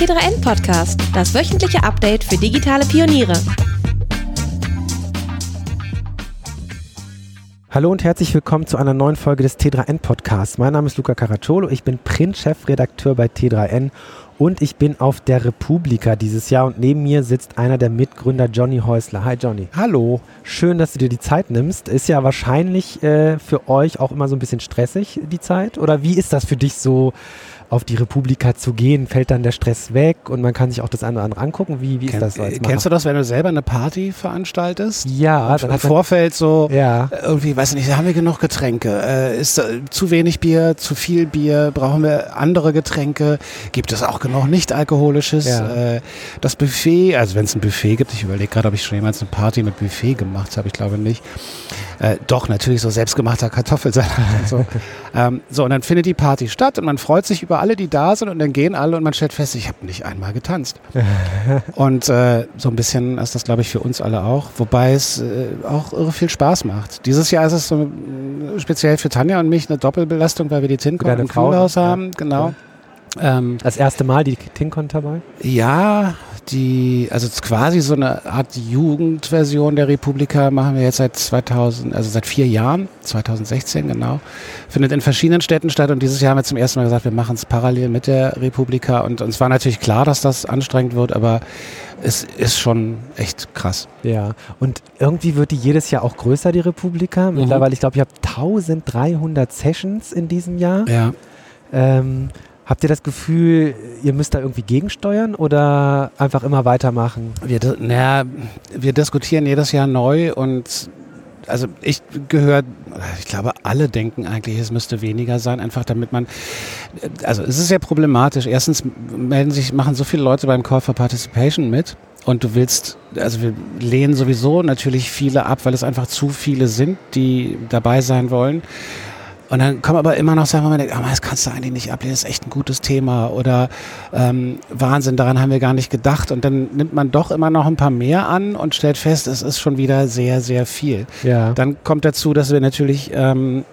T3N Podcast, das wöchentliche Update für digitale Pioniere. Hallo und herzlich willkommen zu einer neuen Folge des T3N Podcasts. Mein Name ist Luca Caracciolo, ich bin Print-Chefredakteur bei T3N und ich bin auf der Republika dieses Jahr und neben mir sitzt einer der Mitgründer, Johnny Häusler. Hi Johnny. Hallo. Schön, dass du dir die Zeit nimmst. Ist ja wahrscheinlich äh, für euch auch immer so ein bisschen stressig, die Zeit. Oder wie ist das für dich so? Auf die Republika zu gehen, fällt dann der Stress weg und man kann sich auch das eine oder andere angucken. Wie, wie ist das so als Kennst du das, wenn du selber eine Party veranstaltest? Ja. Dann im Vorfeld so, ja. irgendwie, weiß nicht, haben wir genug Getränke? Äh, ist äh, zu wenig Bier, zu viel Bier? Brauchen wir andere Getränke? Gibt es auch genug nicht-alkoholisches? Ja. Äh, das Buffet, also wenn es ein Buffet gibt, ich überlege gerade, ob ich schon jemals eine Party mit Buffet gemacht habe, ich glaube nicht. Äh, doch, natürlich so selbstgemachter Kartoffelsalat und so. ähm, so, und dann findet die Party statt und man freut sich über alle, die da sind und dann gehen alle und man stellt fest, ich habe nicht einmal getanzt. und äh, so ein bisschen ist das, glaube ich, für uns alle auch, wobei es äh, auch irre viel Spaß macht. Dieses Jahr ist es so äh, speziell für Tanja und mich eine Doppelbelastung, weil wir die Tincon im Kühlhaus haben, ja. genau. Ähm, das erste Mal die Tincon dabei? Ja, die, also quasi so eine Art Jugendversion der Republika machen wir jetzt seit 2000, also seit vier Jahren, 2016 genau. Findet in verschiedenen Städten statt und dieses Jahr haben wir zum ersten Mal gesagt, wir machen es parallel mit der Republika und uns war natürlich klar, dass das anstrengend wird, aber es ist schon echt krass. Ja, und irgendwie wird die jedes Jahr auch größer, die Republika. Mhm. Mittlerweile, ich glaube, ich habe 1300 Sessions in diesem Jahr. Ja. Ähm, Habt ihr das Gefühl, ihr müsst da irgendwie gegensteuern oder einfach immer weitermachen? Wir, naja, wir diskutieren jedes Jahr neu und also ich gehöre, ich glaube, alle denken eigentlich, es müsste weniger sein, einfach damit man, also es ist sehr problematisch. Erstens melden sich, machen so viele Leute beim Call for Participation mit und du willst, also wir lehnen sowieso natürlich viele ab, weil es einfach zu viele sind, die dabei sein wollen. Und dann kommen aber immer noch Sachen, wo man denkt, ah, das kannst du eigentlich nicht ablehnen, das ist echt ein gutes Thema. Oder ähm, Wahnsinn, daran haben wir gar nicht gedacht. Und dann nimmt man doch immer noch ein paar mehr an und stellt fest, es ist schon wieder sehr, sehr viel. Ja. Dann kommt dazu, dass wir natürlich ähm,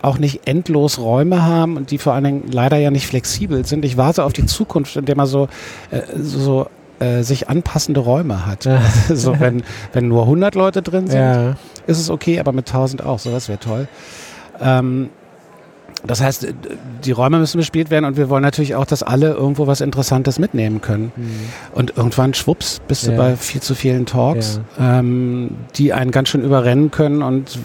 auch nicht endlos Räume haben und die vor allen Dingen leider ja nicht flexibel sind. Ich warte auf die Zukunft, in der man so, äh, so äh, sich anpassende Räume hat. so, wenn, wenn nur 100 Leute drin sind, ja. ist es okay, aber mit 1000 auch. So, das wäre toll. Ähm, das heißt, die Räume müssen bespielt werden und wir wollen natürlich auch, dass alle irgendwo was Interessantes mitnehmen können. Mhm. Und irgendwann, schwupps, bist ja. du bei viel zu vielen Talks, ja. ähm, die einen ganz schön überrennen können und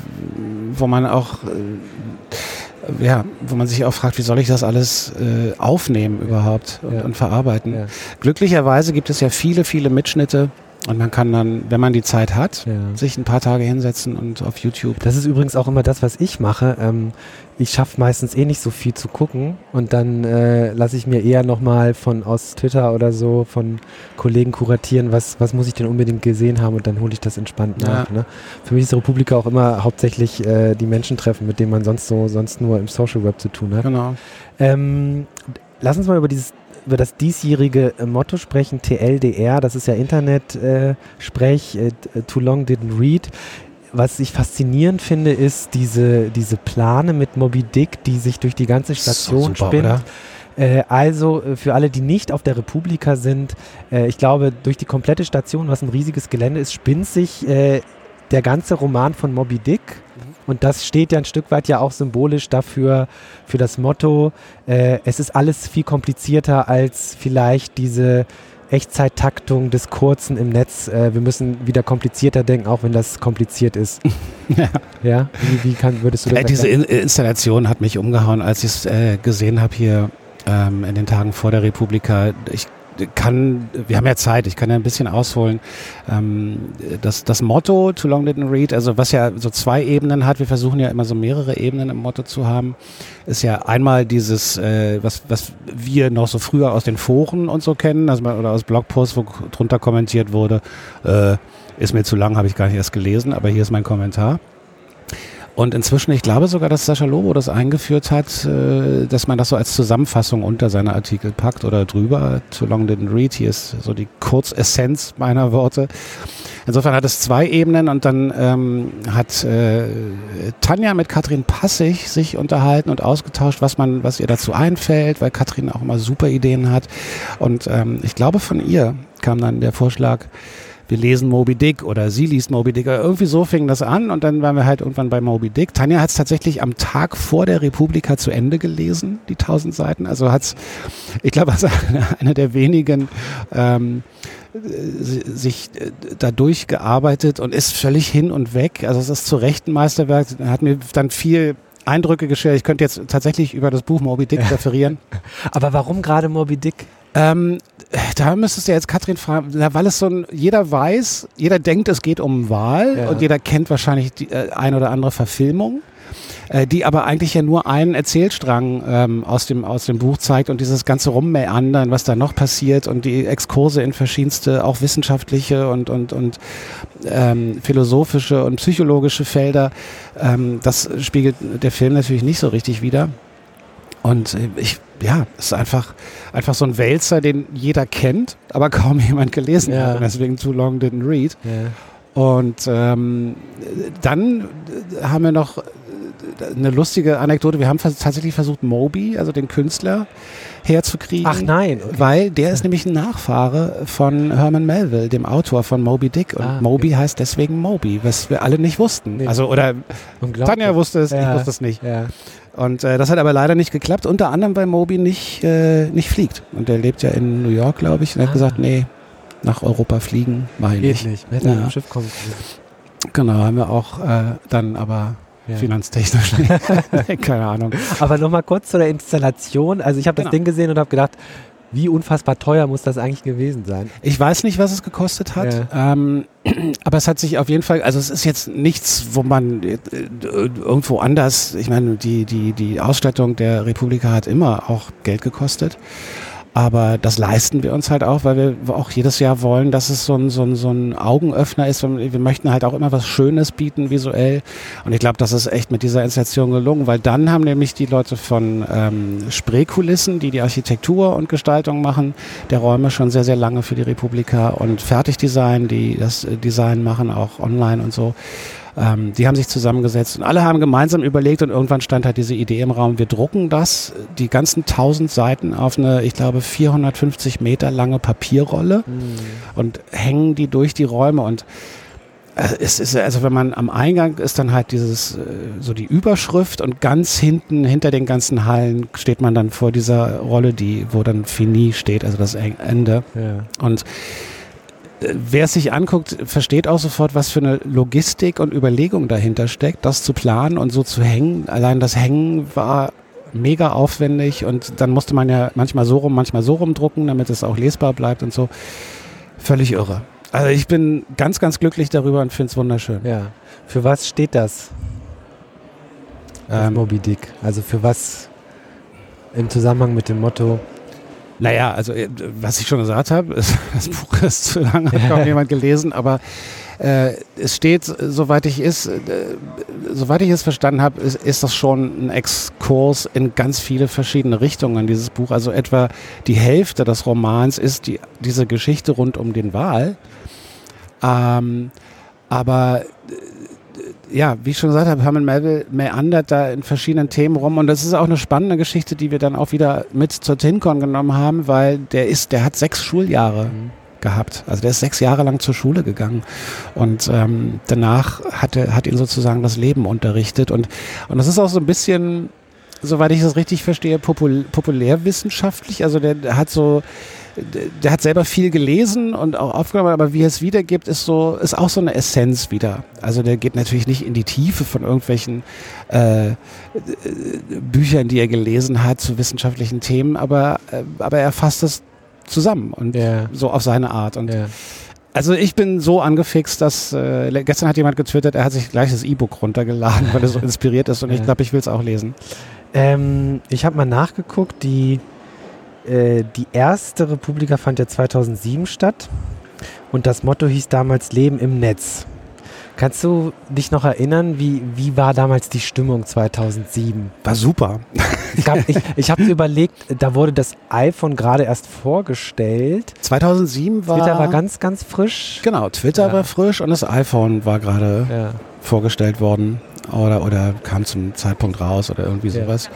wo man auch, äh, ja, wo man sich auch fragt, wie soll ich das alles äh, aufnehmen ja. überhaupt und, und verarbeiten. Glücklicherweise gibt es ja viele, viele Mitschnitte, und man kann dann, wenn man die Zeit hat, ja. sich ein paar Tage hinsetzen und auf YouTube. Das ist übrigens auch immer das, was ich mache. Ähm, ich schaffe meistens eh nicht so viel zu gucken und dann äh, lasse ich mir eher nochmal von aus Twitter oder so von Kollegen kuratieren, was, was muss ich denn unbedingt gesehen haben und dann hole ich das entspannt nach. Ja. Ne? Für mich ist Republika auch immer hauptsächlich äh, die Menschen treffen, mit denen man sonst so sonst nur im Social Web zu tun hat. Genau. Ähm, lass uns mal über dieses über das diesjährige äh, Motto sprechen, TLDR, das ist ja Internet-Sprech, äh, äh, Too Long Didn't Read. Was ich faszinierend finde, ist diese, diese Plane mit Moby Dick, die sich durch die ganze Station super, spinnt. Äh, also für alle, die nicht auf der Republika sind, äh, ich glaube, durch die komplette Station, was ein riesiges Gelände ist, spinnt sich äh, der ganze Roman von Moby Dick und das steht ja ein Stück weit ja auch symbolisch dafür, für das Motto, äh, es ist alles viel komplizierter als vielleicht diese Echtzeittaktung des Kurzen im Netz. Äh, wir müssen wieder komplizierter denken, auch wenn das kompliziert ist. ja. ja? Wie, wie kann, würdest du das äh, Diese In Installation hat mich umgehauen, als ich es äh, gesehen habe hier ähm, in den Tagen vor der Republika. Ich kann, wir haben ja Zeit, ich kann ja ein bisschen ausholen. Ähm, das, das Motto Too Long Didn't Read, also was ja so zwei Ebenen hat, wir versuchen ja immer so mehrere Ebenen im Motto zu haben, ist ja einmal dieses, äh, was, was wir noch so früher aus den Foren und so kennen, also oder aus Blogposts, wo drunter kommentiert wurde, äh, ist mir zu lang, habe ich gar nicht erst gelesen, aber hier ist mein Kommentar. Und inzwischen, ich glaube sogar, dass Sascha Lobo das eingeführt hat, äh, dass man das so als Zusammenfassung unter seine Artikel packt oder drüber. Too long didn't read. Hier ist so die Kurzessenz meiner Worte. Insofern hat es zwei Ebenen und dann ähm, hat äh, Tanja mit Katrin Passig sich unterhalten und ausgetauscht, was man, was ihr dazu einfällt, weil Katrin auch immer super Ideen hat. Und ähm, ich glaube, von ihr kam dann der Vorschlag, wir lesen Moby Dick oder sie liest Moby Dick. Irgendwie so fing das an und dann waren wir halt irgendwann bei Moby Dick. Tanja hat es tatsächlich am Tag vor der Republika zu Ende gelesen, die tausend Seiten. Also hat es, ich glaube, als einer der wenigen ähm, sich äh, da durchgearbeitet und ist völlig hin und weg. Also es ist zu Recht ein Meisterwerk. Hat mir dann viel Eindrücke geschildert. Ich könnte jetzt tatsächlich über das Buch Moby Dick referieren. Aber warum gerade Moby Dick? Ähm, da müsstest du jetzt Katrin fragen, weil es so ein, jeder weiß, jeder denkt, es geht um Wahl ja. und jeder kennt wahrscheinlich die äh, ein oder andere Verfilmung äh, die aber eigentlich ja nur einen Erzählstrang ähm, aus, dem, aus dem Buch zeigt und dieses ganze Rummeandern, was da noch passiert und die Exkurse in verschiedenste, auch wissenschaftliche und, und, und ähm, philosophische und psychologische Felder, ähm, das spiegelt der Film natürlich nicht so richtig wider. Und ich, ja, es ist einfach, einfach so ein Wälzer, den jeder kennt, aber kaum jemand gelesen ja. hat. Und deswegen Too Long Didn't Read. Ja. Und ähm, dann haben wir noch eine lustige Anekdote. Wir haben tatsächlich versucht, Moby, also den Künstler, herzukriegen. Ach nein. Okay. Weil der ist nämlich ein Nachfahre von Herman Melville, dem Autor von Moby Dick. Und ah, Moby okay. heißt deswegen Moby, was wir alle nicht wussten. Nee. Also, oder Tanja wusste es, ja. ich wusste es nicht. Ja. Und äh, das hat aber leider nicht geklappt, unter anderem, weil Moby nicht, äh, nicht fliegt. Und der lebt ja in New York, glaube ich, und ah. hat gesagt, nee, nach Europa fliegen, mache ich nicht. nicht. Hätte ja. Schiff kommen Genau, haben wir auch äh, dann aber ja. finanztechnisch. Keine Ahnung. Aber nochmal kurz zu der Installation. Also ich habe genau. das Ding gesehen und habe gedacht, wie unfassbar teuer muss das eigentlich gewesen sein? Ich weiß nicht, was es gekostet hat, ja. ähm, aber es hat sich auf jeden Fall, also es ist jetzt nichts, wo man äh, irgendwo anders, ich meine, die, die, die Ausstattung der Republika hat immer auch Geld gekostet. Aber das leisten wir uns halt auch, weil wir auch jedes Jahr wollen, dass es so ein, so ein, so ein Augenöffner ist. Wir möchten halt auch immer was Schönes bieten visuell. Und ich glaube, das ist echt mit dieser Installation gelungen, weil dann haben nämlich die Leute von ähm, Spreekulissen, die die Architektur und Gestaltung machen, der Räume schon sehr, sehr lange für die Republika und Fertigdesign, die das Design machen, auch online und so ähm, die haben sich zusammengesetzt und alle haben gemeinsam überlegt und irgendwann stand halt diese Idee im Raum, wir drucken das, die ganzen tausend Seiten auf eine, ich glaube, 450 Meter lange Papierrolle mhm. und hängen die durch die Räume und äh, es ist also wenn man am Eingang ist dann halt dieses äh, so die Überschrift und ganz hinten hinter den ganzen Hallen steht man dann vor dieser Rolle, die wo dann Fini steht, also das Ende. Ja. Und wer es sich anguckt, versteht auch sofort, was für eine Logistik und Überlegung dahinter steckt, das zu planen und so zu hängen. Allein das Hängen war mega aufwendig und dann musste man ja manchmal so rum, manchmal so rumdrucken, damit es auch lesbar bleibt und so. Völlig irre. Also ich bin ganz, ganz glücklich darüber und finde es wunderschön. Ja. Für was steht das? Ähm, Moby Dick. Also für was im Zusammenhang mit dem Motto naja, also äh, was ich schon gesagt habe, das Buch ist zu lang, hat kaum jemand gelesen, aber äh, es steht, soweit ich es, äh, soweit ich es verstanden habe, ist, ist, das schon ein Exkurs in ganz viele verschiedene Richtungen, dieses Buch. Also etwa die Hälfte des Romans ist die, diese Geschichte rund um den Wal. Ähm, aber ja, wie ich schon gesagt habe, Herman Melville meandert da in verschiedenen Themen rum und das ist auch eine spannende Geschichte, die wir dann auch wieder mit zur TinCon genommen haben, weil der ist, der hat sechs Schuljahre mhm. gehabt. Also der ist sechs Jahre lang zur Schule gegangen und ähm, danach hat, er, hat ihn sozusagen das Leben unterrichtet und, und das ist auch so ein bisschen, soweit ich das richtig verstehe, popul populärwissenschaftlich. Also der, der hat so der hat selber viel gelesen und auch aufgenommen, aber wie er es wiedergibt, ist so, ist auch so eine Essenz wieder. Also der geht natürlich nicht in die Tiefe von irgendwelchen äh, Büchern, die er gelesen hat zu wissenschaftlichen Themen, aber, äh, aber er fasst es zusammen und ja. so auf seine Art. Und ja. Also ich bin so angefixt, dass äh, gestern hat jemand getwittert, er hat sich gleich das E-Book runtergeladen, weil er so inspiriert ist und ja. ich glaube, ich will es auch lesen. Ähm, ich habe mal nachgeguckt, die äh, die erste Republika fand ja 2007 statt und das Motto hieß damals Leben im Netz. Kannst du dich noch erinnern, wie, wie war damals die Stimmung 2007? War super. Gab, ich ich habe überlegt, da wurde das iPhone gerade erst vorgestellt. 2007 war. Twitter war ganz, ganz frisch. Genau, Twitter Ja. war frisch und das iPhone war gerade Ja. vorgestellt worden oder, oder kam zum Zeitpunkt raus oder irgendwie Ja. sowas.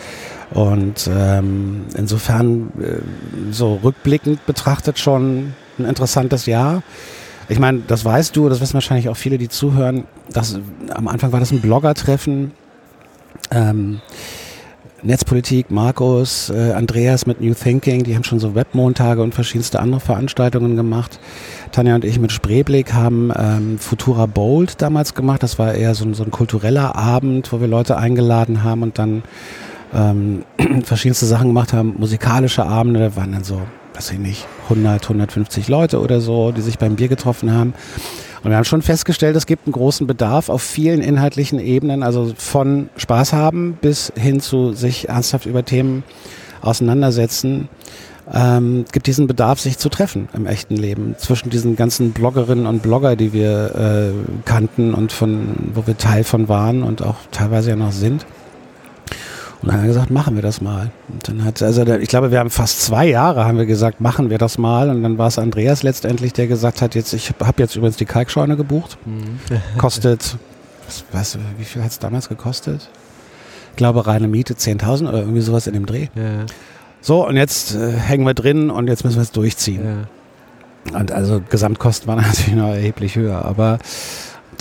Und ähm, insofern äh, so rückblickend betrachtet schon ein interessantes Jahr. Ich meine, das weißt du, das wissen wahrscheinlich auch viele, die zuhören. Das, am Anfang war das ein Blogger-Treffen. Ähm, Netzpolitik, Markus, äh, Andreas mit New Thinking, die haben schon so Webmontage und verschiedenste andere Veranstaltungen gemacht. Tanja und ich mit Spreeblick haben ähm, Futura Bold damals gemacht. Das war eher so ein, so ein kultureller Abend, wo wir Leute eingeladen haben und dann ähm, verschiedenste Sachen gemacht haben. Musikalische Abende, da waren dann so, weiß ich nicht, 100, 150 Leute oder so, die sich beim Bier getroffen haben. Und wir haben schon festgestellt, es gibt einen großen Bedarf auf vielen inhaltlichen Ebenen, also von Spaß haben bis hin zu sich ernsthaft über Themen auseinandersetzen. Ähm, gibt diesen Bedarf, sich zu treffen im echten Leben. Zwischen diesen ganzen Bloggerinnen und Blogger, die wir äh, kannten und von, wo wir Teil von waren und auch teilweise ja noch sind. Und dann haben wir gesagt, machen wir das mal. Und dann hat, also ich glaube, wir haben fast zwei Jahre haben wir gesagt, machen wir das mal. Und dann war es Andreas letztendlich, der gesagt hat, jetzt, ich habe jetzt übrigens die Kalkscheune gebucht. Kostet, was, was, wie viel hat es damals gekostet? Ich glaube, reine Miete 10.000 oder irgendwie sowas in dem Dreh. Ja, So, und jetzt äh, hängen wir drin und jetzt müssen wir es durchziehen. ja. Und also Gesamtkosten waren natürlich noch erheblich höher. Aber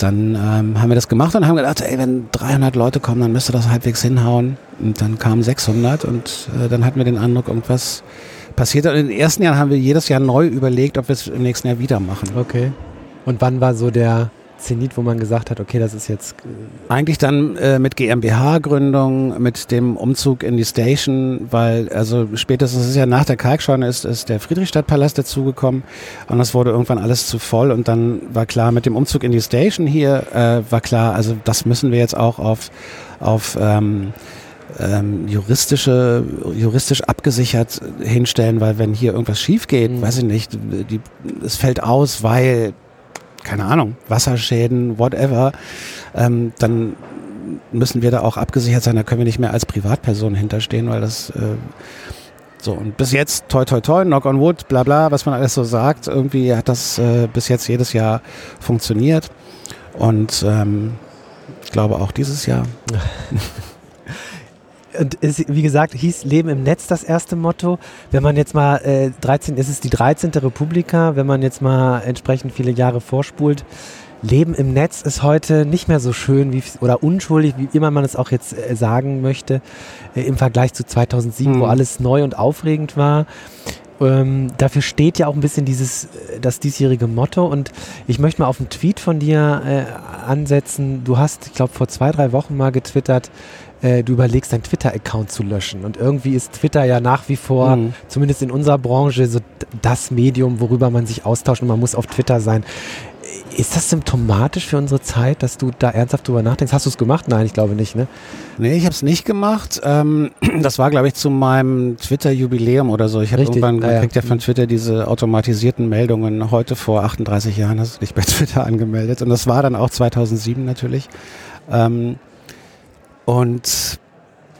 dann ähm, haben wir das gemacht und haben gedacht, ey, wenn 300 Leute kommen, dann müsste das halbwegs hinhauen. Und dann kamen 600 und äh, dann hatten wir den Eindruck, irgendwas passiert. Und in den ersten Jahren haben wir jedes Jahr neu überlegt, ob wir es im nächsten Jahr wieder machen. Okay. Und wann war so der Zenit, wo man gesagt hat, okay, das ist jetzt. äh, Eigentlich dann äh, mit GmbH-Gründung, mit dem Umzug in die Station, weil also spätestens das ist ja nach der Kalkscheune ist, ist der Friedrichstadtpalast dazugekommen und das wurde irgendwann alles zu voll und dann war klar, mit dem Umzug in die Station hier äh, war klar, also das müssen wir jetzt auch auf, auf ähm, ähm, juristische, juristisch abgesichert hinstellen, weil wenn hier irgendwas schief geht, Mhm. weiß ich nicht, die, es fällt aus, weil keine Ahnung, Wasserschäden, whatever, ähm, dann müssen wir da auch abgesichert sein. Da können wir nicht mehr als Privatperson hinterstehen, weil das äh, so und bis jetzt toi toi toi, knock on wood, bla bla, was man alles so sagt, irgendwie hat das äh, bis jetzt jedes Jahr funktioniert und ähm, ich glaube auch dieses Jahr. Und es, wie gesagt, hieß Leben im Netz das erste Motto. Wenn man jetzt mal äh, 13, es ist die 13. Republika, wenn man jetzt mal entsprechend viele Jahre vorspult. Leben im Netz ist heute nicht mehr so schön wie, oder unschuldig, wie immer man es auch jetzt äh, sagen möchte, äh, im Vergleich zu 2007, wo Hm. alles neu und aufregend war. Ähm, dafür steht ja auch ein bisschen dieses, äh, das diesjährige Motto und ich möchte mal auf einen Tweet von dir äh, ansetzen. Du hast, ich glaube, vor zwei, drei Wochen mal getwittert, äh, du überlegst, deinen Twitter-Account zu löschen. Und irgendwie ist Twitter ja nach wie vor, Mhm. zumindest in unserer Branche, so das Medium, worüber man sich austauscht und man muss auf Twitter sein. Ist das symptomatisch für unsere Zeit, dass du da ernsthaft drüber nachdenkst? Hast du es gemacht? Nein, ich glaube nicht, ne? Nee, ich habe es nicht gemacht. Ähm, das war, glaube ich, zu meinem Twitter-Jubiläum oder so. Ich habe irgendwann, man ja, ja. kriegt ja von Twitter diese automatisierten Meldungen. Heute vor 38 Jahren hast du dich bei Twitter angemeldet. Und das war dann auch 2007 natürlich. Ähm, und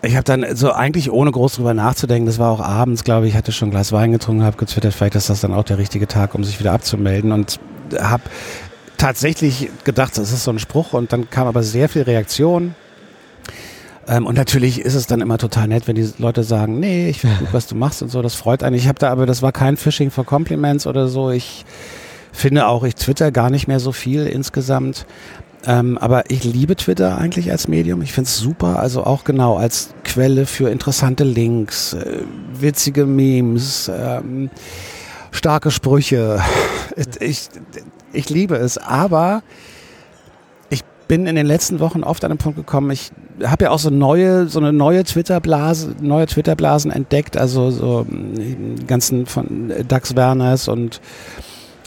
ich habe dann so eigentlich ohne groß drüber nachzudenken, das war auch abends, glaube ich, hatte schon ein Glas Wein getrunken, habe getwittert, vielleicht ist das dann auch der richtige Tag, um sich wieder abzumelden und habe tatsächlich gedacht, das ist so ein Spruch und dann kam aber sehr viel Reaktion. Ähm, und natürlich ist es dann immer total nett, wenn die Leute sagen, nee, ich finde gut, was du machst und so, das freut einen. Ich habe da aber, das war kein Phishing for Compliments oder so. Ich finde auch, ich twitter gar nicht mehr so viel insgesamt. Ähm, aber ich liebe Twitter eigentlich als Medium. Ich finde es super, also auch genau als Quelle für interessante Links, äh, witzige Memes, ähm, starke Sprüche. Ich, ich liebe es, aber ich bin in den letzten Wochen oft an den Punkt gekommen, ich habe ja auch so neue, so eine neue Twitter-Blase, neue Twitter-Blasen entdeckt, also so die ganzen von Dax Werners und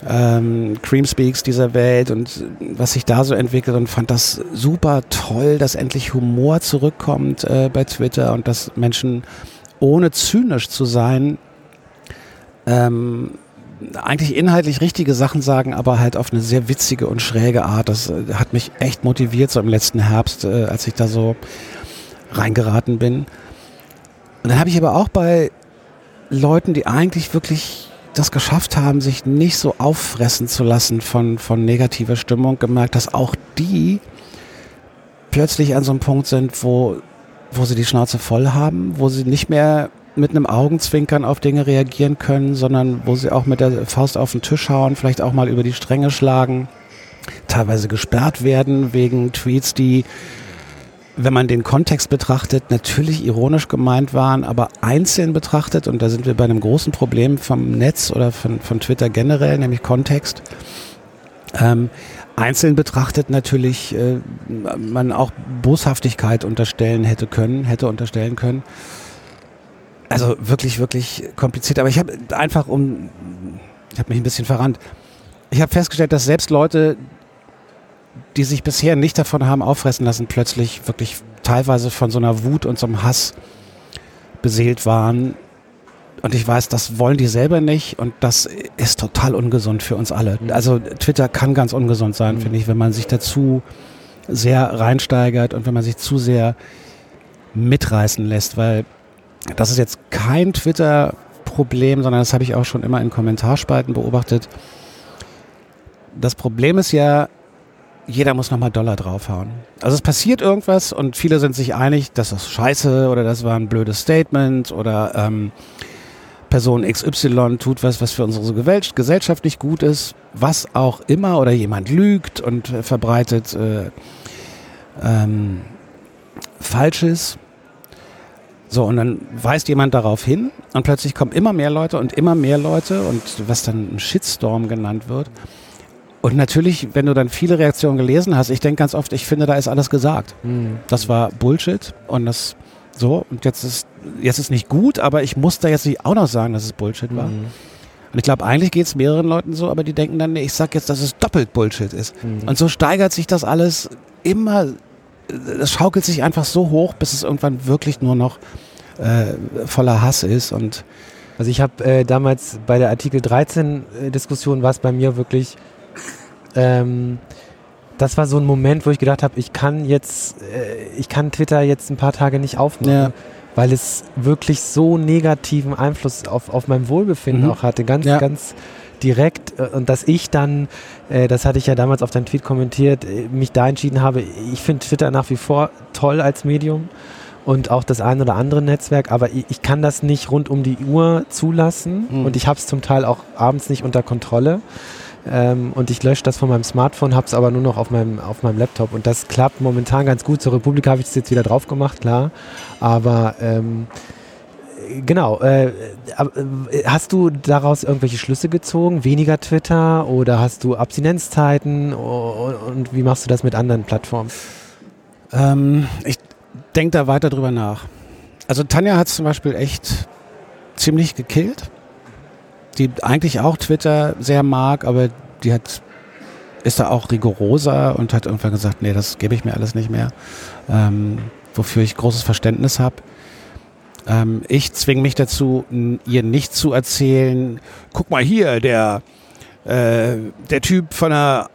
ähm, Creamspeaks dieser Welt und was sich da so entwickelt und fand das super toll, dass endlich Humor zurückkommt äh, bei Twitter und dass Menschen ohne zynisch zu sein ähm, eigentlich inhaltlich richtige Sachen sagen, aber halt auf eine sehr witzige und schräge Art. Das äh, hat mich echt motiviert so im letzten Herbst, äh, als ich da so reingeraten bin. Und dann habe ich aber auch bei Leuten, die eigentlich wirklich das geschafft haben, sich nicht so auffressen zu lassen von, von negativer Stimmung, gemerkt, dass auch die plötzlich an so einem Punkt sind, wo, wo sie die Schnauze voll haben, wo sie nicht mehr mit einem Augenzwinkern auf Dinge reagieren können, sondern wo sie auch mit der Faust auf den Tisch hauen, vielleicht auch mal über die Stränge schlagen, teilweise gesperrt werden wegen Tweets, die, wenn man den Kontext betrachtet, natürlich ironisch gemeint waren, aber einzeln betrachtet, und da sind wir bei einem großen Problem vom Netz oder von, von Twitter generell, nämlich Kontext, ähm, einzeln betrachtet natürlich äh, man auch Boshaftigkeit unterstellen hätte können, hätte unterstellen können. Also wirklich, wirklich kompliziert. Aber ich habe einfach um, ich habe mich ein bisschen verrannt. Ich habe festgestellt, dass selbst Leute, die sich bisher nicht davon haben auffressen lassen, plötzlich wirklich teilweise von so einer Wut und so einem Hass beseelt waren. Und ich weiß, das wollen die selber nicht und das ist total ungesund für uns alle. Also Twitter kann ganz ungesund sein, mhm. finde ich, wenn man sich dazu sehr reinsteigert und wenn man sich zu sehr mitreißen lässt, weil das ist jetzt kein Twitter-Problem, sondern das habe ich auch schon immer in Kommentarspalten beobachtet. Das Problem ist ja, jeder muss nochmal Dollar draufhauen. Also es passiert irgendwas und viele sind sich einig, das ist scheiße oder das war ein blödes Statement oder ähm, Person XY tut was, was für unsere Gesellschaft nicht gut ist, was auch immer oder jemand lügt und verbreitet äh, ähm, Falsches. So, und dann weist jemand darauf hin und plötzlich kommen immer mehr Leute und immer mehr Leute und was dann ein Shitstorm genannt wird. Und natürlich, wenn du dann viele Reaktionen gelesen hast, ich denke ganz oft, ich finde, da ist alles gesagt. Mhm. Das war Bullshit und das so, und jetzt ist, jetzt ist nicht gut, aber ich muss da jetzt nicht auch noch sagen, dass es Bullshit war. Mhm. Und ich glaube, eigentlich geht es mehreren Leuten so, aber die denken dann, ich sag jetzt, dass es doppelt Bullshit ist. Mhm. Und so steigert sich das alles immer, es schaukelt sich einfach so hoch, bis es irgendwann wirklich nur noch äh, voller Hass ist und also ich habe äh, damals bei der Artikel 13 äh, Diskussion war es bei mir wirklich, ähm, das war so ein Moment, wo ich gedacht habe, ich kann jetzt, äh, ich kann Twitter jetzt ein paar Tage nicht aufmachen, ja. weil es wirklich so negativen Einfluss auf, auf mein Wohlbefinden mhm. auch hatte, ganz, ja. ganz direkt äh, und dass ich dann, äh, das hatte ich ja damals auf deinen Tweet kommentiert, äh, mich da entschieden habe, ich finde Twitter nach wie vor toll als Medium und auch das ein oder andere Netzwerk, aber ich, ich kann das nicht rund um die Uhr zulassen mhm. und ich habe es zum Teil auch abends nicht unter Kontrolle. Ähm, und ich lösche das von meinem Smartphone, habe es aber nur noch auf meinem, auf meinem Laptop. Und das klappt momentan ganz gut. Zur Republik habe ich es jetzt wieder drauf gemacht, klar. Aber ähm, genau. Äh, äh, hast du daraus irgendwelche Schlüsse gezogen? Weniger Twitter oder hast du Abstinenzzeiten? Und, wie machst du das mit anderen Plattformen? Ähm, ich denke da weiter drüber nach. Also Tanja hat es zum Beispiel echt ziemlich gekillt. Die eigentlich auch Twitter sehr mag, aber die hat ist da auch rigoroser und hat irgendwann gesagt, nee, das gebe ich mir alles nicht mehr. Ähm, wofür ich großes Verständnis habe. Ähm, ich zwinge mich dazu, ihr nicht zu erzählen, guck mal hier, der, äh, der Typ von der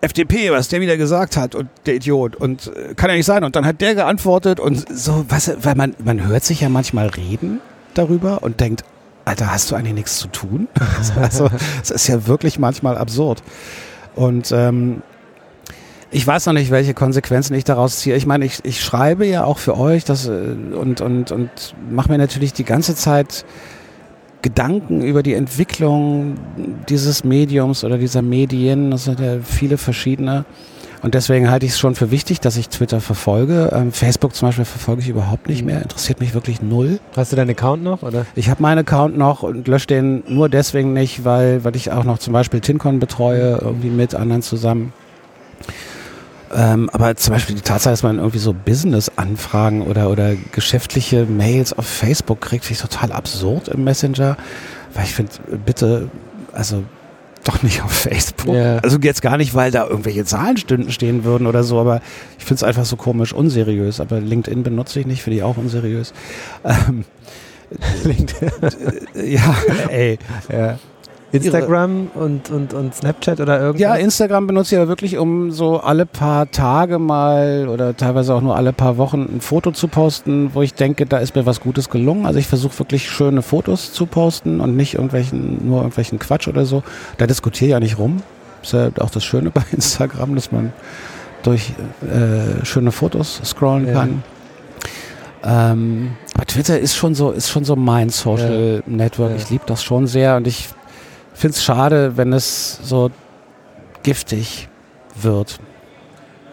FDP, was der wieder gesagt hat und der Idiot und äh, kann ja nicht sein. Und dann hat der geantwortet und so, was, weil man, man hört sich ja manchmal reden darüber und denkt, Alter, hast du eigentlich nichts zu tun? also, es ist ja wirklich manchmal absurd. Und ähm, ich weiß noch nicht, welche Konsequenzen ich daraus ziehe. Ich meine, ich, ich schreibe ja auch für euch das, äh, und, und, und mache mir natürlich die ganze Zeit Gedanken über die Entwicklung dieses Mediums oder dieser Medien. Das sind ja viele verschiedene. Und deswegen halte ich es schon für wichtig, dass ich Twitter verfolge. Ähm, Facebook zum Beispiel verfolge ich überhaupt nicht mehr. Interessiert mich wirklich null. Hast du deinen Account noch? Oder? Ich habe meinen Account noch und lösche den nur deswegen nicht, weil, weil ich auch noch zum Beispiel TinCon betreue, irgendwie mit anderen zusammen. Ähm, aber zum Beispiel die Tatsache, dass man irgendwie so Business-Anfragen oder, oder geschäftliche Mails auf Facebook kriegt, finde ich total absurd im Messenger. Weil ich finde, bitte, also doch nicht auf Facebook. Yeah. Also jetzt gar nicht, weil da irgendwelche Zahlen stehen würden oder so, aber ich finde es einfach so komisch unseriös. Aber LinkedIn benutze ich nicht, finde ich auch unseriös. Ähm, LinkedIn. ja, ey. Ja. Instagram und, und, und Snapchat oder irgendwas? Ja, Instagram benutze ich aber wirklich, um so alle paar Tage mal oder teilweise auch nur alle paar Wochen ein Foto zu posten, wo ich denke, da ist mir was Gutes gelungen. Also ich versuche wirklich schöne Fotos zu posten und nicht irgendwelchen, nur irgendwelchen Quatsch oder so. Da diskutiere ich ja nicht rum. Ist ja auch das Schöne bei Instagram, dass man durch äh, schöne Fotos scrollen Ja. kann. Ähm, aber Twitter ist schon so, ist schon so mein Social Network. Ja. Ich liebe das schon sehr und ich finde es schade, wenn es so giftig wird.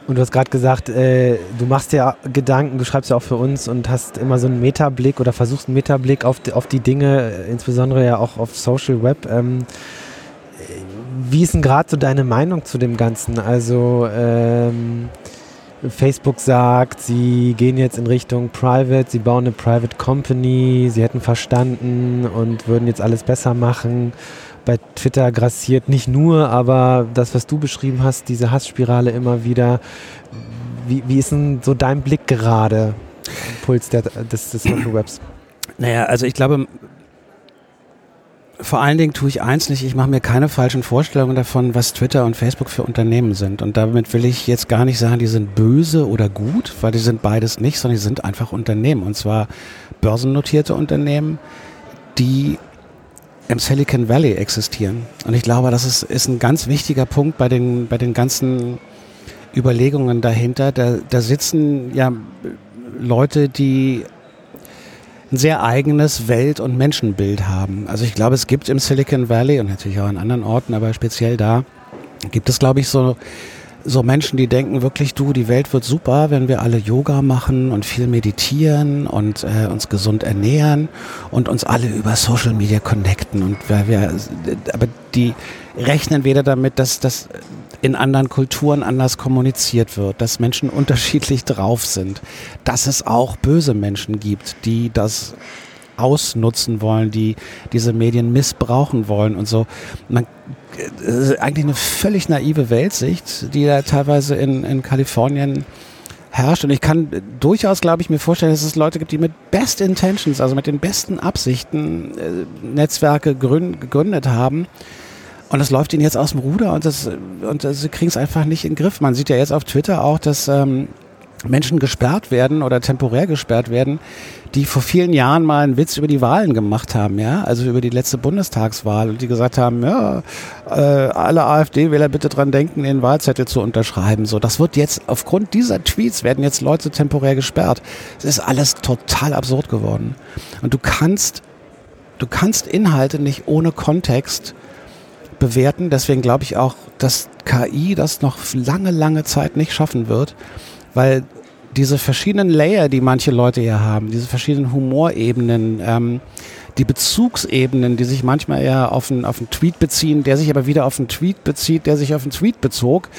Und du hast gerade gesagt, äh, du machst dir Gedanken, du schreibst ja auch für uns und hast immer so einen Metablick oder versuchst einen Metablick auf die, auf die Dinge, äh, insbesondere ja auch auf Social Web. Ähm, äh, wie ist denn gerade so deine Meinung zu dem Ganzen? Also ähm, Facebook sagt, sie gehen jetzt in Richtung Private, sie bauen eine Private Company, sie hätten verstanden und würden jetzt alles besser machen. Bei Twitter grassiert nicht nur, aber das, was du beschrieben hast, diese Hassspirale immer wieder. Wie, wie ist denn so dein Blick gerade Puls der, des, des Webs? Naja, also ich glaube, vor allen Dingen tue ich eins nicht, ich mache mir keine falschen Vorstellungen davon, was Twitter und Facebook für Unternehmen sind. Und damit will ich jetzt gar nicht sagen, die sind böse oder gut, weil die sind beides nicht, sondern die sind einfach Unternehmen. Und zwar börsennotierte Unternehmen, die im Silicon Valley existieren. Und ich glaube, das ist, ist ein ganz wichtiger Punkt bei den, bei den ganzen Überlegungen dahinter. Da, da sitzen ja Leute, die ein sehr eigenes Welt- und Menschenbild haben. Also ich glaube, es gibt im Silicon Valley und natürlich auch an anderen Orten, aber speziell da, gibt es, glaube ich, so, so Menschen, die denken wirklich, du, die Welt wird super, wenn wir alle Yoga machen und viel meditieren und äh, uns gesund ernähren und uns alle über Social Media connecten. Und weil wir, aber die rechnen weder damit, dass das in anderen Kulturen anders kommuniziert wird, dass Menschen unterschiedlich drauf sind, dass es auch böse Menschen gibt, die das ausnutzen wollen, die diese Medien missbrauchen wollen und so. Man, ist eigentlich eine völlig naive Weltsicht, die da teilweise in, in Kalifornien herrscht. Und ich kann durchaus, glaube ich, mir vorstellen, dass es Leute gibt, die mit Best Intentions, also mit den besten Absichten, äh, Netzwerke grün, gegründet haben. Und das läuft ihnen jetzt aus dem Ruder und, das, und sie kriegen es einfach nicht in den Griff. Man sieht ja jetzt auf Twitter auch, dass ähm, Menschen gesperrt werden oder temporär gesperrt werden, die vor vielen Jahren mal einen Witz über die Wahlen gemacht haben, ja, also über die letzte Bundestagswahl und die gesagt haben, ja, äh, alle AfD-Wähler bitte dran denken, den Wahlzettel zu unterschreiben. So, das wird jetzt aufgrund dieser Tweets werden jetzt Leute temporär gesperrt. Es ist alles total absurd geworden. Und du kannst, du kannst Inhalte nicht ohne Kontext bewerten. Deswegen glaube ich auch, dass KI das noch lange, lange Zeit nicht schaffen wird, weil diese verschiedenen Layer, die manche Leute hier haben, diese verschiedenen Humorebenen, ähm, die Bezugsebenen, die sich manchmal eher auf einen, auf einen Tweet beziehen, der sich aber wieder auf einen Tweet bezieht, der sich auf einen Tweet bezog,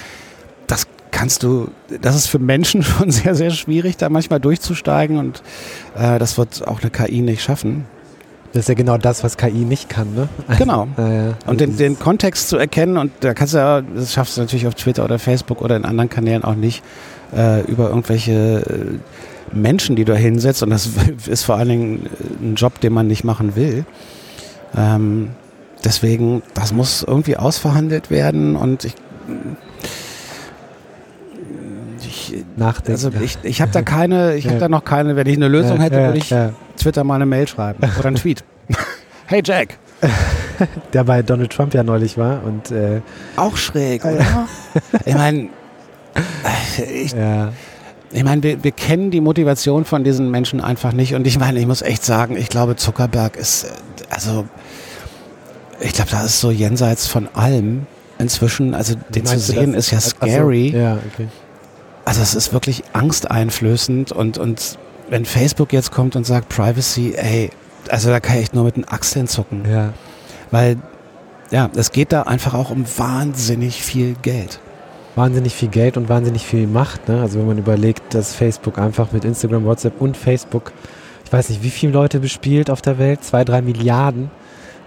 das kannst du, das ist für Menschen schon sehr, sehr schwierig, da manchmal durchzusteigen und äh, das wird auch eine KI nicht schaffen. Das ist ja genau das, was KI nicht kann, ne? Genau. Äh, ja. Und den, den Kontext zu erkennen, und da kannst du ja, das schaffst du natürlich auf Twitter oder Facebook oder in anderen Kanälen auch nicht, äh, über irgendwelche äh, Menschen, die du da hinsetzt. Und das ist vor allen Dingen ein Job, den man nicht machen will. Ähm, deswegen, das muss irgendwie ausverhandelt werden und ich. ich Nachdenken. also ich, ich habe da keine, ich habe da noch keine, wenn ich eine Lösung Ja, hätte, ja, würde ich ja. Twitter mal eine Mail schreiben oder einen Tweet. hey Jack, Der bei Donald Trump ja neulich war und äh, Auch schräg, oder? ich meine, ich, ja. ich mein, wir, wir kennen die Motivation von diesen Menschen einfach nicht. Und ich meine, ich muss echt sagen, ich glaube, Zuckerberg ist, äh, also, ich glaube, da ist so jenseits von allem inzwischen. Also, den zu sehen das? ist ja scary. Ja, okay. Also, es ist wirklich angsteinflößend. Und, und wenn Facebook jetzt kommt und sagt Privacy, ey, also da kann ich echt nur mit den Achseln zucken. Ja. Weil, ja, es geht da einfach auch um wahnsinnig viel Geld. Wahnsinnig viel Geld und wahnsinnig viel Macht. Ne? Also wenn man überlegt, dass Facebook einfach mit Instagram, WhatsApp und Facebook, ich weiß nicht, wie viele Leute bespielt auf der Welt, zwei, drei Milliarden,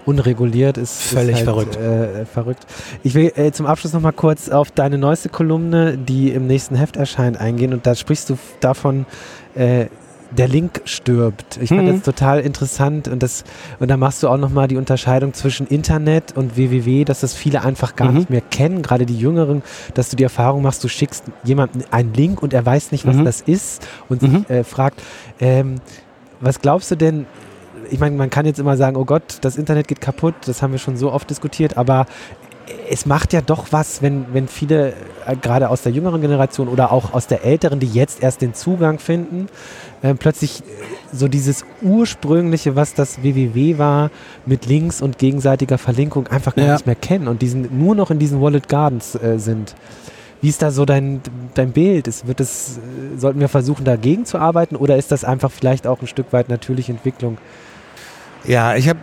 unreguliert ist Völlig ist halt, verrückt. Äh, verrückt. Ich will äh, zum Abschluss noch mal kurz auf deine neueste Kolumne, die im nächsten Heft erscheint, eingehen und da sprichst du davon, äh, der Link stirbt. Ich fand Mhm. das total interessant und das und da machst du auch nochmal die Unterscheidung zwischen Internet und www, dass das viele einfach gar Mhm. nicht mehr kennen, gerade die Jüngeren, dass du die Erfahrung machst, du schickst jemandem einen Link und er weiß nicht, was Mhm. das ist und Mhm. sich, äh, fragt, ähm, was glaubst du denn? Ich meine, man kann jetzt immer sagen, oh Gott, das Internet geht kaputt, das haben wir schon so oft diskutiert, aber es macht ja doch was, wenn, wenn viele, äh, gerade aus der jüngeren Generation oder auch aus der älteren, die jetzt erst den Zugang finden, äh, plötzlich äh, so dieses ursprüngliche, was das www war, mit Links und gegenseitiger Verlinkung einfach gar Ja. nicht mehr kennen und diesen, nur noch in diesen Wallet Gardens äh, sind. Wie ist da so dein, dein Bild? Ist, wird es, äh, sollten wir versuchen, dagegen zu arbeiten oder ist das einfach vielleicht auch ein Stück weit natürliche Entwicklung? Ja, ich habe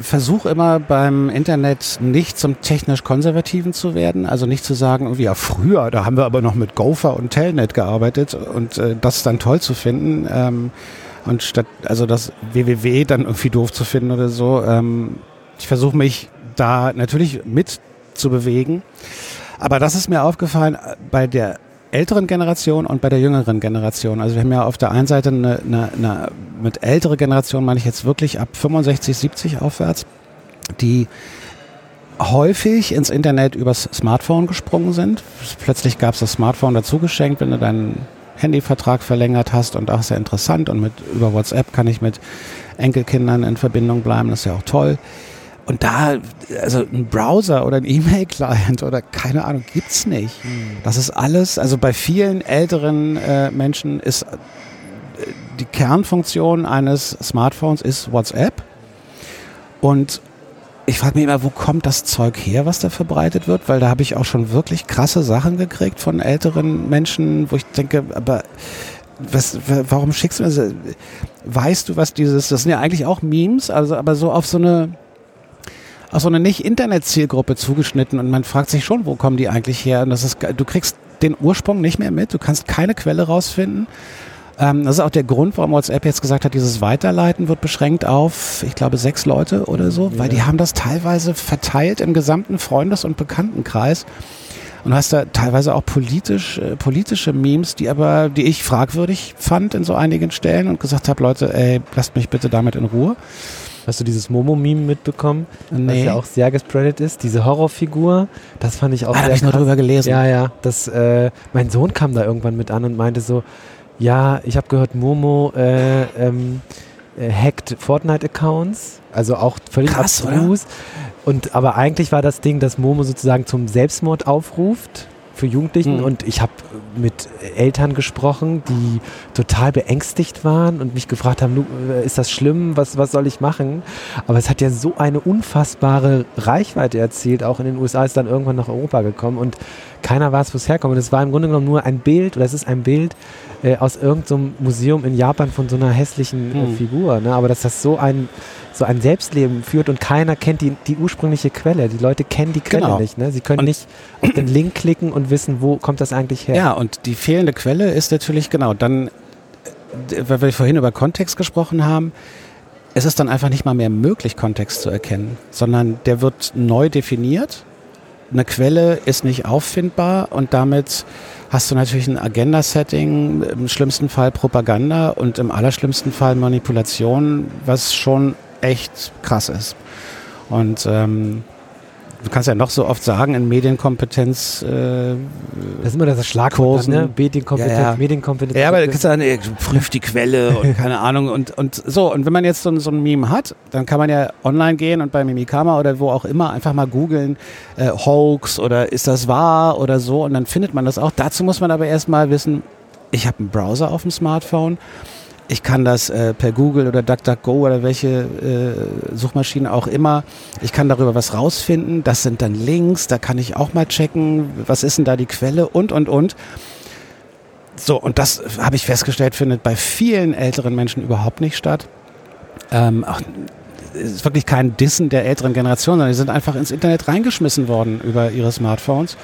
versuche immer beim Internet nicht zum technisch Konservativen zu werden, also nicht zu sagen, irgendwie, ja früher, da haben wir aber noch mit Gopher und Telnet gearbeitet und äh, das dann toll zu finden ähm, und statt, also das www dann irgendwie doof zu finden oder so. Ähm, ich versuche mich da natürlich mit zu bewegen, aber das ist mir aufgefallen äh, bei der älteren Generation und bei der jüngeren Generation. Also wir haben ja auf der einen Seite eine, eine, eine mit ältere Generation meine ich jetzt wirklich ab 65, 70 aufwärts, die häufig ins Internet übers Smartphone gesprungen sind. Plötzlich gab es das Smartphone dazu geschenkt, wenn du deinen Handyvertrag verlängert hast und auch sehr interessant und mit über WhatsApp kann ich mit Enkelkindern in Verbindung bleiben, das ist ja auch toll. Und da, also ein Browser oder ein E-Mail-Client oder keine Ahnung, gibt's nicht. Das ist alles, also bei vielen älteren äh, Menschen ist äh, die Kernfunktion eines Smartphones ist WhatsApp. Und ich frage mich immer, wo kommt das Zeug her, was da verbreitet wird? Weil da habe ich auch schon wirklich krasse Sachen gekriegt von älteren Menschen, wo ich denke, aber was, wa- warum schickst du mir das? Weißt du, was dieses, das sind ja eigentlich auch Memes, also aber so auf so eine, auf so eine nicht-Internet-Zielgruppe zugeschnitten und man fragt sich schon, wo kommen die eigentlich her? Und das ist, du kriegst den Ursprung nicht mehr mit, du kannst keine Quelle rausfinden. Ähm, das ist auch der Grund, warum WhatsApp jetzt gesagt hat, dieses Weiterleiten wird beschränkt auf, ich glaube, sechs Leute oder so, weil die haben das teilweise verteilt im gesamten Freundes- und Bekanntenkreis. Und hast da teilweise auch politisch, äh, politische Memes, die aber, die ich fragwürdig fand in so einigen Stellen und gesagt habe, Leute, ey, lasst mich bitte damit in Ruhe. Hast du dieses Momo-Meme mitbekommen? Was Nee. ja auch sehr gespreadet ist. Diese Horrorfigur, das fand ich auch ah, da sehr habe ich nur krass. drüber gelesen. Ja, ja. Das, äh, mein Sohn kam da irgendwann mit an und meinte so, ja, ich habe gehört, Momo äh, ähm, äh, hackt Fortnite-Accounts, also auch völlig Krass, abstrus. Und aber eigentlich war das Ding, dass Momo sozusagen zum Selbstmord aufruft für Jugendlichen Mhm. und ich habe mit Eltern gesprochen, die total beängstigt waren und mich gefragt haben, "Lu, äh, ist das schlimm, was, was soll ich machen? Aber es hat ja so eine unfassbare Reichweite erzielt, auch in den USA ist dann irgendwann nach Europa gekommen und keiner weiß, wo es herkommt. Und es war im Grunde genommen nur ein Bild, oder es ist ein Bild äh, aus irgendeinem Museum in Japan von so einer hässlichen äh, Hm. Figur. Ne? Aber dass das so ein, so ein Selbstleben führt und keiner kennt die, die ursprüngliche Quelle. Die Leute kennen die Quelle Genau. nicht. Ne? Sie können Und- nicht auf den Link klicken und wissen, wo kommt das eigentlich her. Ja, und die fehlende Quelle ist natürlich genau dann, äh, weil wir vorhin über Kontext gesprochen haben, es ist dann einfach nicht mal mehr möglich, Kontext zu erkennen, sondern der wird neu definiert. Eine Quelle ist nicht auffindbar und damit hast du natürlich ein Agenda-Setting, im schlimmsten Fall Propaganda und im allerschlimmsten Fall Manipulation, was schon echt krass ist. Und ähm, du kannst ja noch so oft sagen, in Medienkompetenz äh, Das ist immer das Schlagwort, ne? Medienkompetenz, Ja, ja. Medienkompetenz. Ja, aber da kannst du dann, ey, prüf die Quelle und keine Ahnung und, und so. Und wenn man jetzt so, ein- so ein Meme hat, dann kann man ja online gehen und bei Mimikama oder wo auch immer einfach mal googeln, äh, Hoax oder ist das wahr oder so und dann findet man das auch. Dazu muss man aber erstmal wissen, ich habe einen Browser auf dem Smartphone. Ich kann das äh, per Google oder DuckDuckGo oder welche äh, Suchmaschine auch immer. Ich kann darüber was rausfinden. Das sind dann Links. Da kann ich auch mal checken, was ist denn da die Quelle und, und, und. So, und das habe ich festgestellt, findet bei vielen älteren Menschen überhaupt nicht statt. Ähm, auch, ist wirklich kein Dissen der älteren Generation, sondern die sind einfach ins Internet reingeschmissen worden über ihre Smartphones.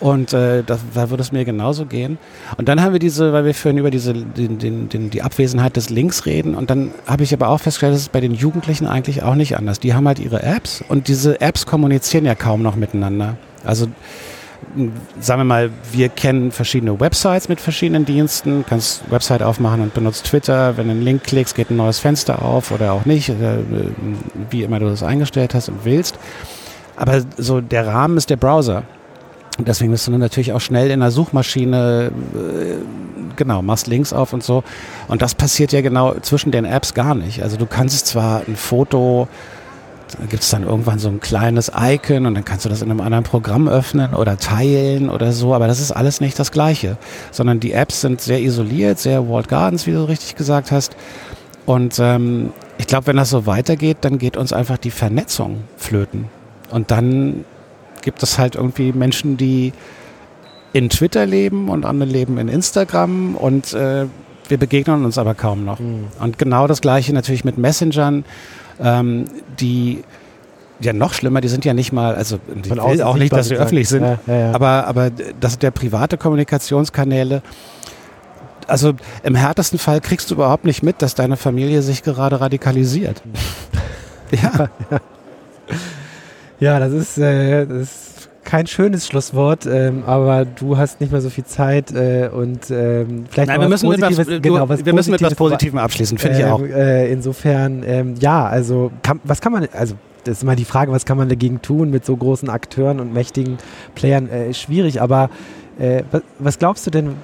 Und äh, das, da würde es mir genauso gehen. Und dann haben wir diese, weil wir vorhin über diese, den, den, den, die Abwesenheit des Links reden. Und dann habe ich aber auch festgestellt, das ist bei den Jugendlichen eigentlich auch nicht anders. Die haben halt ihre Apps und diese Apps kommunizieren ja kaum noch miteinander. Also sagen wir mal, wir kennen verschiedene Websites mit verschiedenen Diensten. Du kannst Website aufmachen und benutzt Twitter. Wenn du einen Link klickst, geht ein neues Fenster auf oder auch nicht, oder, äh, wie immer du das eingestellt hast und willst. Aber so der Rahmen ist der Browser. Und deswegen bist du natürlich auch schnell in der Suchmaschine, äh, genau, machst Links auf und so. Und das passiert ja genau zwischen den Apps gar nicht. Also du kannst zwar ein Foto gibt es dann irgendwann so ein kleines Icon und dann kannst du das in einem anderen Programm öffnen oder teilen oder so, aber das ist alles nicht das Gleiche, sondern die Apps sind sehr isoliert, sehr Walled Gardens, wie du richtig gesagt hast. Und ähm, ich glaube, wenn das so weitergeht, dann geht uns einfach die Vernetzung flöten. Und dann gibt es halt irgendwie Menschen, die in Twitter leben und andere leben in Instagram und äh, wir begegnen uns aber kaum noch. Mhm. Und genau das gleiche natürlich mit Messengern ähm, die ja noch schlimmer, die sind ja nicht mal, also ich will auch nicht, dass sie öffentlich sind, Ja, ja, ja. aber, aber das sind der private Kommunikationskanäle. Also im härtesten Fall kriegst du überhaupt nicht mit, dass deine Familie sich gerade radikalisiert. ja, Ja, das ist, äh, das ist kein schönes Schlusswort, ähm, aber du hast nicht mehr so viel Zeit äh, und ähm, vielleicht Nein, wir müssen, mit was, genau, was wir müssen mit was Positivem abschließen, finde ich Ähm, auch. Äh, insofern, ähm, ja, also kann, was kann man, also das ist immer die Frage, was kann man dagegen tun mit so großen Akteuren und mächtigen Playern, äh, ist schwierig, aber äh, was, was glaubst du denn,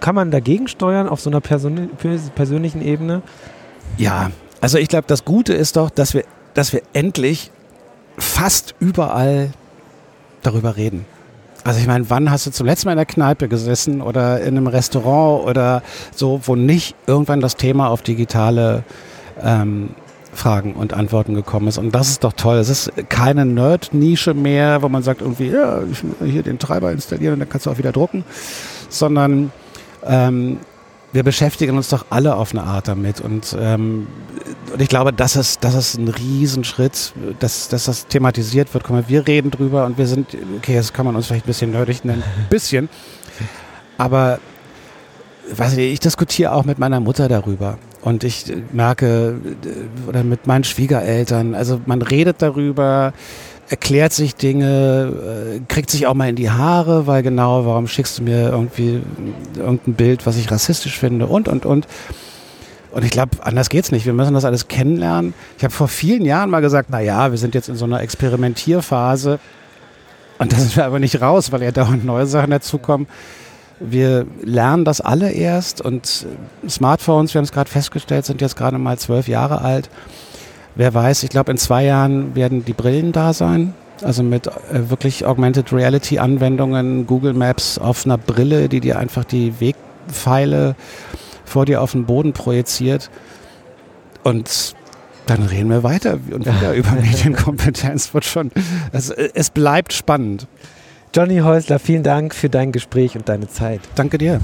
kann man dagegen steuern auf so einer Person persönlichen Ebene? Ja, also ich glaube, das Gute ist doch, dass wir, dass wir endlich fast überall darüber reden. Also ich meine, wann hast du zuletzt mal in der Kneipe gesessen oder in einem Restaurant oder so, wo nicht irgendwann das Thema auf digitale ähm, Fragen und Antworten gekommen ist. Und das ist doch toll. Es ist keine Nerd-Nische mehr, wo man sagt irgendwie, ja, ich hier den Treiber installieren und dann kannst du auch wieder drucken, sondern ähm, wir beschäftigen uns doch alle auf eine Art damit. Und, ähm, und ich glaube, das ist, das ist ein Riesenschritt, dass, dass das thematisiert wird. Mal, wir reden drüber und wir sind, okay, das kann man uns vielleicht ein bisschen nerdig nennen, ein bisschen. Aber weiß nicht, ich diskutiere auch mit meiner Mutter darüber. Und ich merke, äh, oder mit meinen Schwiegereltern, also man redet darüber, erklärt sich Dinge, äh, kriegt sich auch mal in die Haare, weil genau, warum schickst du mir irgendwie irgendein Bild, was ich rassistisch finde und, und, und. Und ich glaube, anders geht's nicht. Wir müssen das alles kennenlernen. Ich habe vor vielen Jahren mal gesagt, na ja, wir sind jetzt in so einer Experimentierphase. Und da sind wir aber nicht raus, weil ja dauernd neue Sachen dazukommen. Wir lernen das alle erst und Smartphones, wir haben es gerade festgestellt, sind jetzt gerade mal zwölf Jahre alt. Wer weiß, ich glaube, in zwei Jahren werden die Brillen da sein. Also mit äh, wirklich Augmented Reality Anwendungen, Google Maps auf einer Brille, die dir einfach die Wegpfeile vor dir auf den Boden projiziert. Und dann reden wir weiter und wieder über Medienkompetenz. Wird schon, also, äh, es bleibt spannend. Johnny Häusler, vielen Dank für dein Gespräch und deine Zeit. Danke dir.